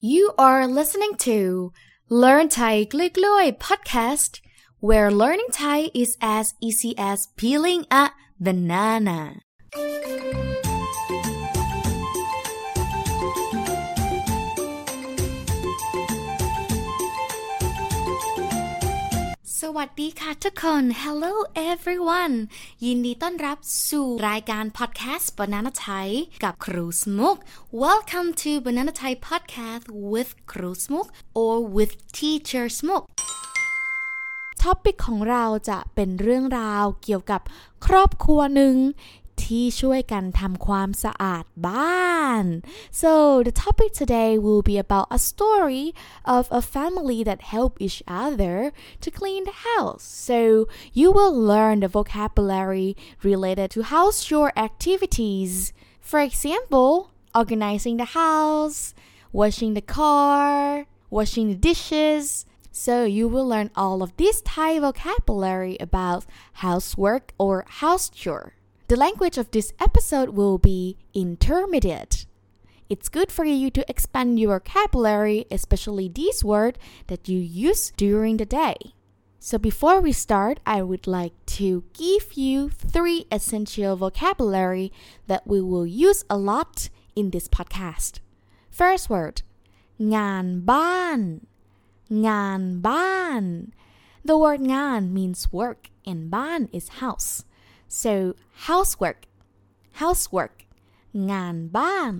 You are listening to Learn Thai Glue Glue podcast, where learning Thai is as easy as peeling a banana. สวัสดีค่ะทุกคน Hello everyone ยินดีต้อนรับสู่รายการ podcast Banana Thai กับครูสมุก Welcome to Banana Thai podcast with ครูสมุก or with teacher สมุกท็อปิกของเราจะเป็นเรื่องราวเกี่ยวกับครอบครัวหนึ่ง ที่ช่วยกันทำความสะอาดบ้าน so the topic today will be about a story of a family that help each other to clean the house so you will learn the vocabulary related to house chore activities for example organizing the house washing the car washing the dishes so you will learn all of this Thai vocabulary about housework or house chore. The language of this episode will be intermediate. It's good for you to expand your vocabulary, especially these words that you use during the day. So before we start, I would like to give you three essential vocabulary that we will use a lot in this podcast. First word งานบ้าน งานบ้าน The word งาน means work and บ้าน is house. So housework, housework, งานบ้าน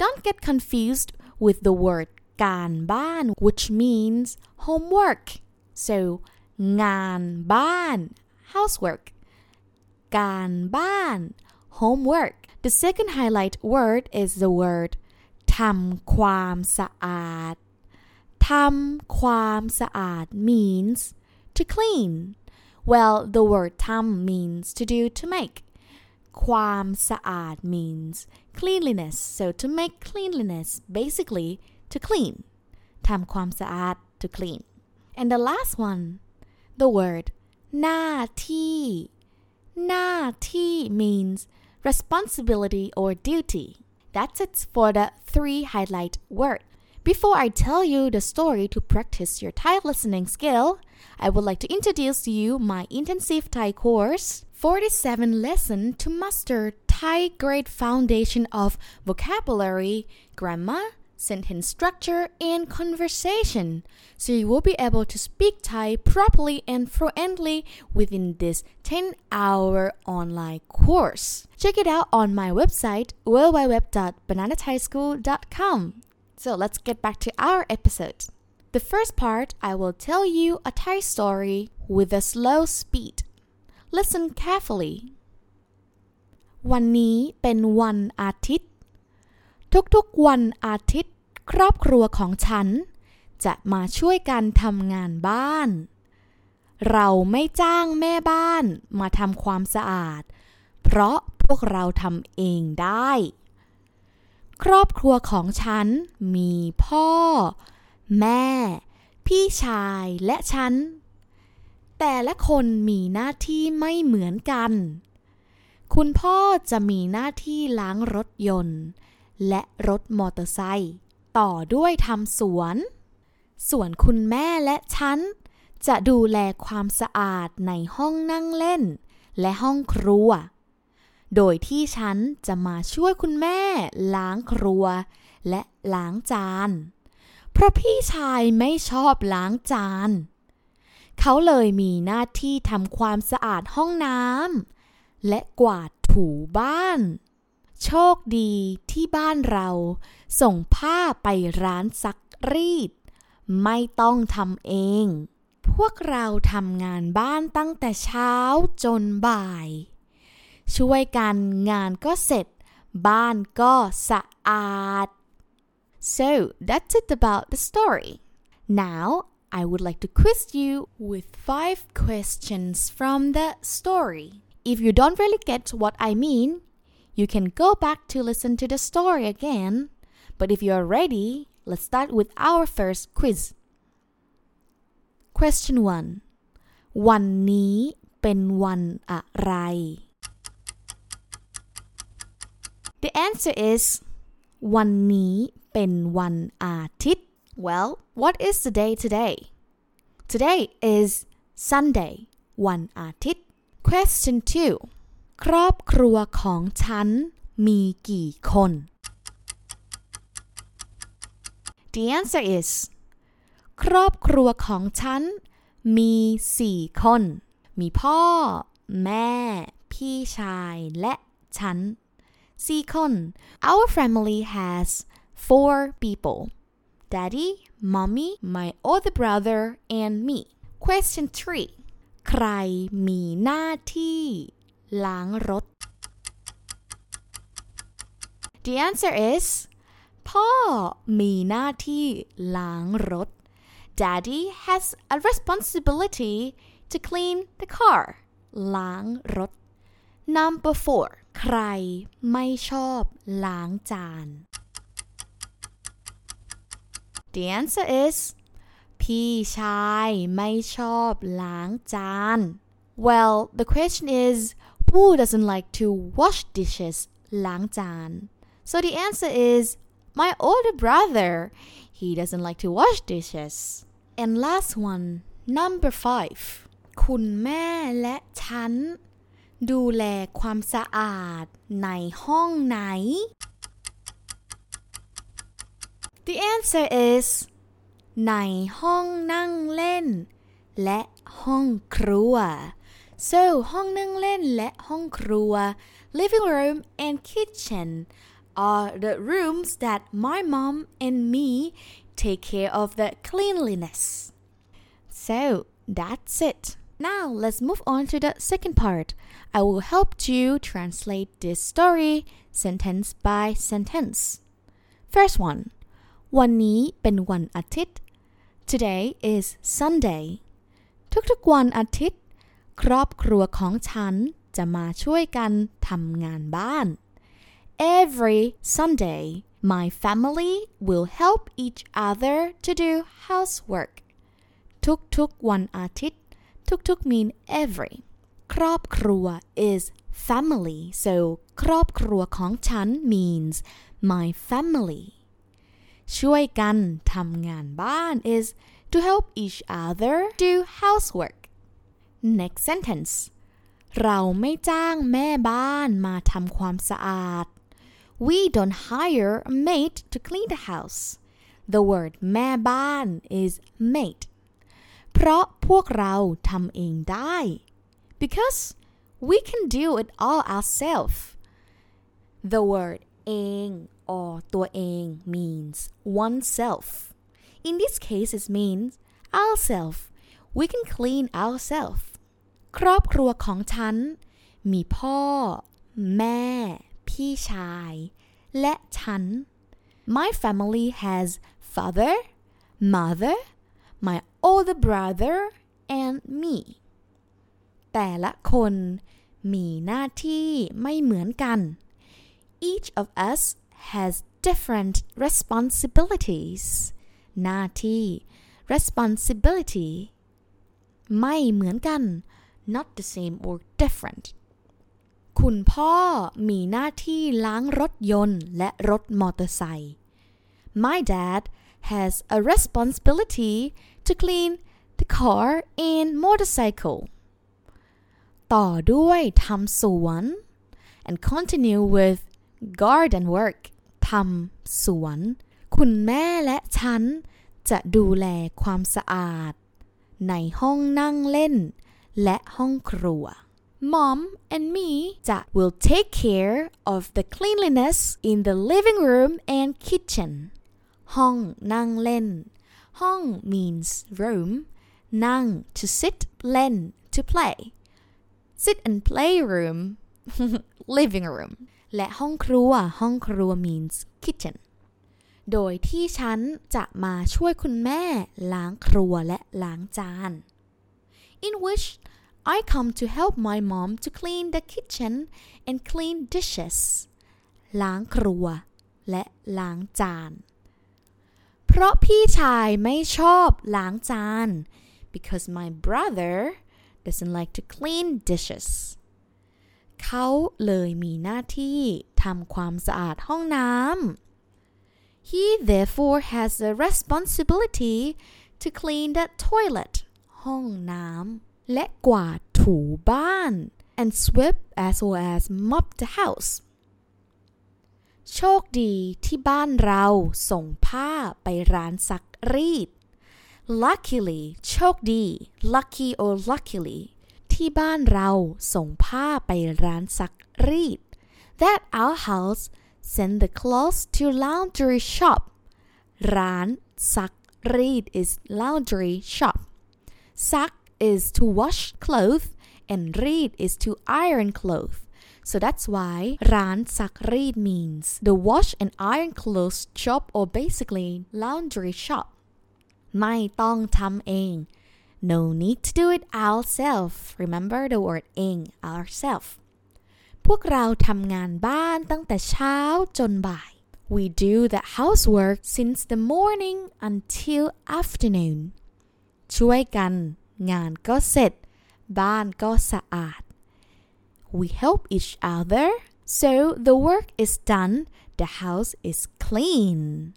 Don't get confused with the word การบ้าน which means homework. So งานบ้าน housework, การบ้าน homework. The second highlight word is the word ทำความสะอาด ทำความสะอาด means to clean. Well, the word ทำ means to do to make. ความสะอาด means cleanliness. So to make cleanliness, basically to clean. ทำความสะอาด to clean. And the last one, the word หน้าที่ หน้าที่ means responsibility or duty. That's it for the three highlight word. Before I tell you the story to practice your Thai listening skill, I would like to introduce you my intensive Thai course, 47 lesson to master Thai grade foundation of vocabulary, grammar, sentence structure, and conversation. So you will be able to speak Thai properly and fluently within this 10 hour online course. Check it out on my website www.bananathaischool.com. So let's get back to our episode. The first part, I will tell you a Thai story with a slow speed. Listen carefully. วันนี้เป็นวันอาทิตย์ ทุกๆวันอาทิตย์ ครอบครัวของฉัน จะมาช่วยกันทำงานบ้าน เราไม่จ้างแม่บ้านมาทำความสะอาด เพราะพวกเราทำเองได้ ครอบครัวของฉันมีพ่อ แม่ พี่ชายและฉัน แต่ละคนมีหน้าที่ไม่เหมือนกัน คุณพ่อจะมีหน้าที่ล้างรถยนต์ และรถมอเตอร์ไซค์ต่อด้วยทำสวน ส่วนคุณแม่และฉัน จะดูแลความสะอาดในห้องนั่งเล่น และห้องครัว โดยที่ฉันจะมาช่วยคุณแม่ล้างครัว และล้างจาน เพราะพี่ชายไม่ชอบล้างจาน เขาเลยมีหน้าที่ทำความสะอาดห้องน้ำและกวาดถูบ้าน โชคดีที่บ้านเรา ส่งผ้าไปร้านซักรีด ไม่ต้องทำเอง พวกเราทำงานบ้านตั้งแต่เช้าจนบ่าย ช่วยกันงานก็เสร็จ บ้านก็สะอาด so that's it about the story now I would like to quiz you with five questions from the story if you don't really get what I mean you can go back to listen to the story again but if you're ready let's start with our first quiz question 1วันนี้เป็นวันอะไร The answer is วันนี้เป็นวันอาทิตย์ Well what is the day today Today is Sunday วันอาทิตย์ Question 2 ครอบครัวของฉันมีกี่คน The answer is ครอบครัวของฉันมีสี่คน มีพ่อ แม่ พี่ชายและฉัน สี่คน Our family has four people Daddy, Mommy, my older brother and me Question 3 ใครมีหน้าที่ล้างรถ The answer is พ่อมีหน้าที่ล้างรถ Daddy has a responsibility to clean the car ล้างรถ Number 4 ใครไม่ชอบล้างจาน The answer is พี่ชายไม่ชอบล้างจาน Well the question is who doesn't like to wash dishes ล้างจาน So the answer is my older brother he doesn't like to wash dishes and last one number five คุณแม่และฉัน ดูแลความสะอาดในห้องไหน The answer is ในห้องนั่งเล่น และห้องครัว so ห้องนั่งเล่นและห้องครัว living room and kitchen are the rooms that my mom and me take care of the cleanliness so that's it now let's move on to the second part I will help you translate this story sentence by sentence first one วันนี้เป็นวันอาทิตย์ Today is Sunday ทุกๆวันอาทิตย์ ครอบครัวของฉันจะมาช่วยกันทำงานบ้าน Every Sunday my family will help each other to do housework ทุกๆวันอาทิตย์ ทุกๆ mean every ครอบครัว is family so ครอบครัวของฉัน means my family ช่วยกันทำงานบ้าน is to help each other do housework next sentence เราไม่จ้างแม่บ้านมาทำความสะอาด we don't hire a maid to clean the house the word แม่บ้าน is maid เพราะพวกเราทำเองได้ because we can do it all ourselves the word เอง or ตัวเอง means oneself in this case it means ourselves we can clean ourselves ครอบครัวของฉัน มีพ่อ แม่ พี่ชาย และฉัน My family has father, mother, my older brother, and me. แต่ละคนมีหน้าที่ไม่เหมือนกัน Each of us has different responsibilities หน้าที่ responsibility ไม่เหมือนกัน not the same or different คุณพ่อมีหน้าที่ล้างรถยนต์และรถมอเตอร์ไซค์ My dad has a responsibility to clean the car and motorcycle ต่อด้วยทำสวน and continue with garden work ทำสวน คุณแม่และฉันจะดูแลความสะอาด ในห้องนั่งเล่น และห้องครัว Mom and me จะ will take care of the cleanliness in the living room and kitchen ห้องนั่งเล่น ห้อง means room นั่ง to sit เล่น to play sit and play room living room และห้องครัว ห้องครัว means kitchen โดยที่ฉันจะมาช่วยคุณแม่ล้างครัวและล้างจาน in which I come to help my mom to clean the kitchen and clean dishes ล้างครัวและล้างจาน ราะพี่ชายไม่ชอบล้างจาน because my brother doesn't like to clean dishes เขาเลยมีหน้าที่ทำความสะอาดห้องน้ำ he therefore has the responsibility to clean the toilet ห้องน้ำและกวาดถูบ้าน and sweep as well as mop the house โชคดีที่บ้านเราส่งผ้าไปร้านซักรีด luckily โชคดี lucky or luckily ที่บ้านเราส่งผ้าไปร้านซักรีด that our house send the clothes to laundry shop ร้านซักรีด is laundry shop ซัก is to wash clothes and read is to iron clothes so that's why ร้านซักรีด means the wash and iron clothes shop or basically laundry shop ไม่ต้องทำเอง no need to do it ourselves remember the word เอง ourselves พวกเราทำงานบ้านตั้งแต่เช้าจนบ่าย we do the housework since the morning until afternoon ช่วยกัน งานก็เสร็จ บ้านก็สะอาด we help each other so the work is done the house is clean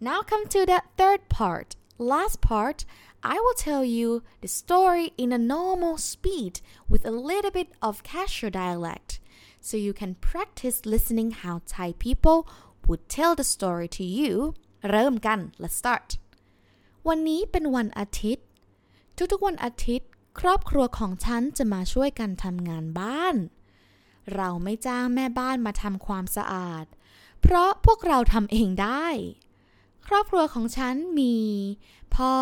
now come to the third part last part I will tell you the story in a normal speed with a little bit of casual dialect so you can practice listening how Thai people would tell the story to you เริ่มกัน let's start วันนี้เป็นวันอาทิตย์ ทุกๆวันอาทิตย์ ครอบครัวของฉันจะมาช่วยกันทำงานบ้าน เราไม่จ้างแม่บ้านมาทำความสะอาด เพราะพวกเราทำเองได้ ครอบครัวของฉันมี พ่อ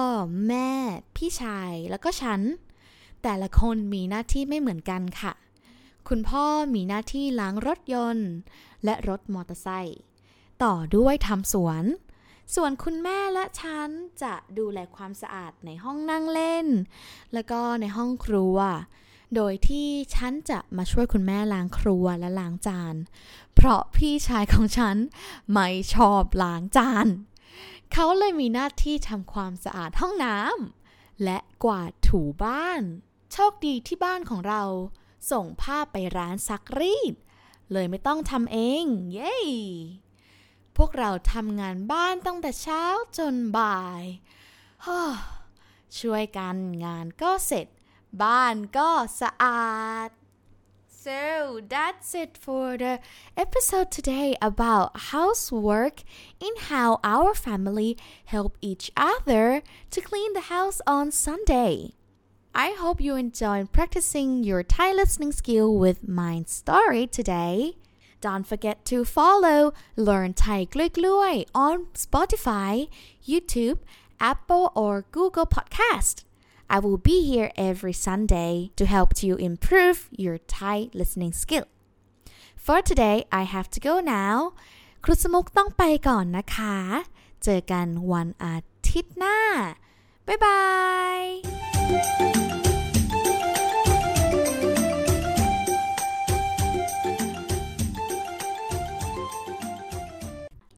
แม่ พี่ชาย แล้วก็ฉัน แต่ละคนมีหน้าที่ไม่เหมือนกันค่ะ คุณพ่อมีหน้าที่ล้างรถยนต์ และรถมอเตอร์ไซค์ ต่อด้วยทำสวน ส่วนคุณแม่และฉันจะดูแลความสะอาดในห้องนั่งเล่น แล้วก็ในห้องครัว โดยที่ฉันจะมาช่วยคุณแม่ล้างครัวและล้างจาน เพราะพี่ชายของฉันไม่ชอบล้างจาน เขาเลยมีหน้าที่ทำความสะอาดห้องน้ำและกวาดถูบ้าน โชคดีที่บ้านของเรา ส่งผ้าไปร้านซักรีด เลยไม่ต้องทำเอง เย้ วกเราทำงานบ้านตั้งแต่เช้าจนบ่ายฮ่อช่วยกันงานก็เสร็จ บ้านก็สะอาด So that's it for the episode today about housework and how our family help each other to clean the house on Sunday. I hope you enjoyed practicing your Thai listening skill with my story today. Don't forget to follow Learn Thai Glui Glui on Spotify, YouTube, Apple or Google Podcast. I will be here every Sunday to help you improve your Thai listening skill. For today, I have to go now. ครูสมุกต้องไปก่อนนะคะ เจอกันวันอาทิตย์หน้า บ๊ายบาย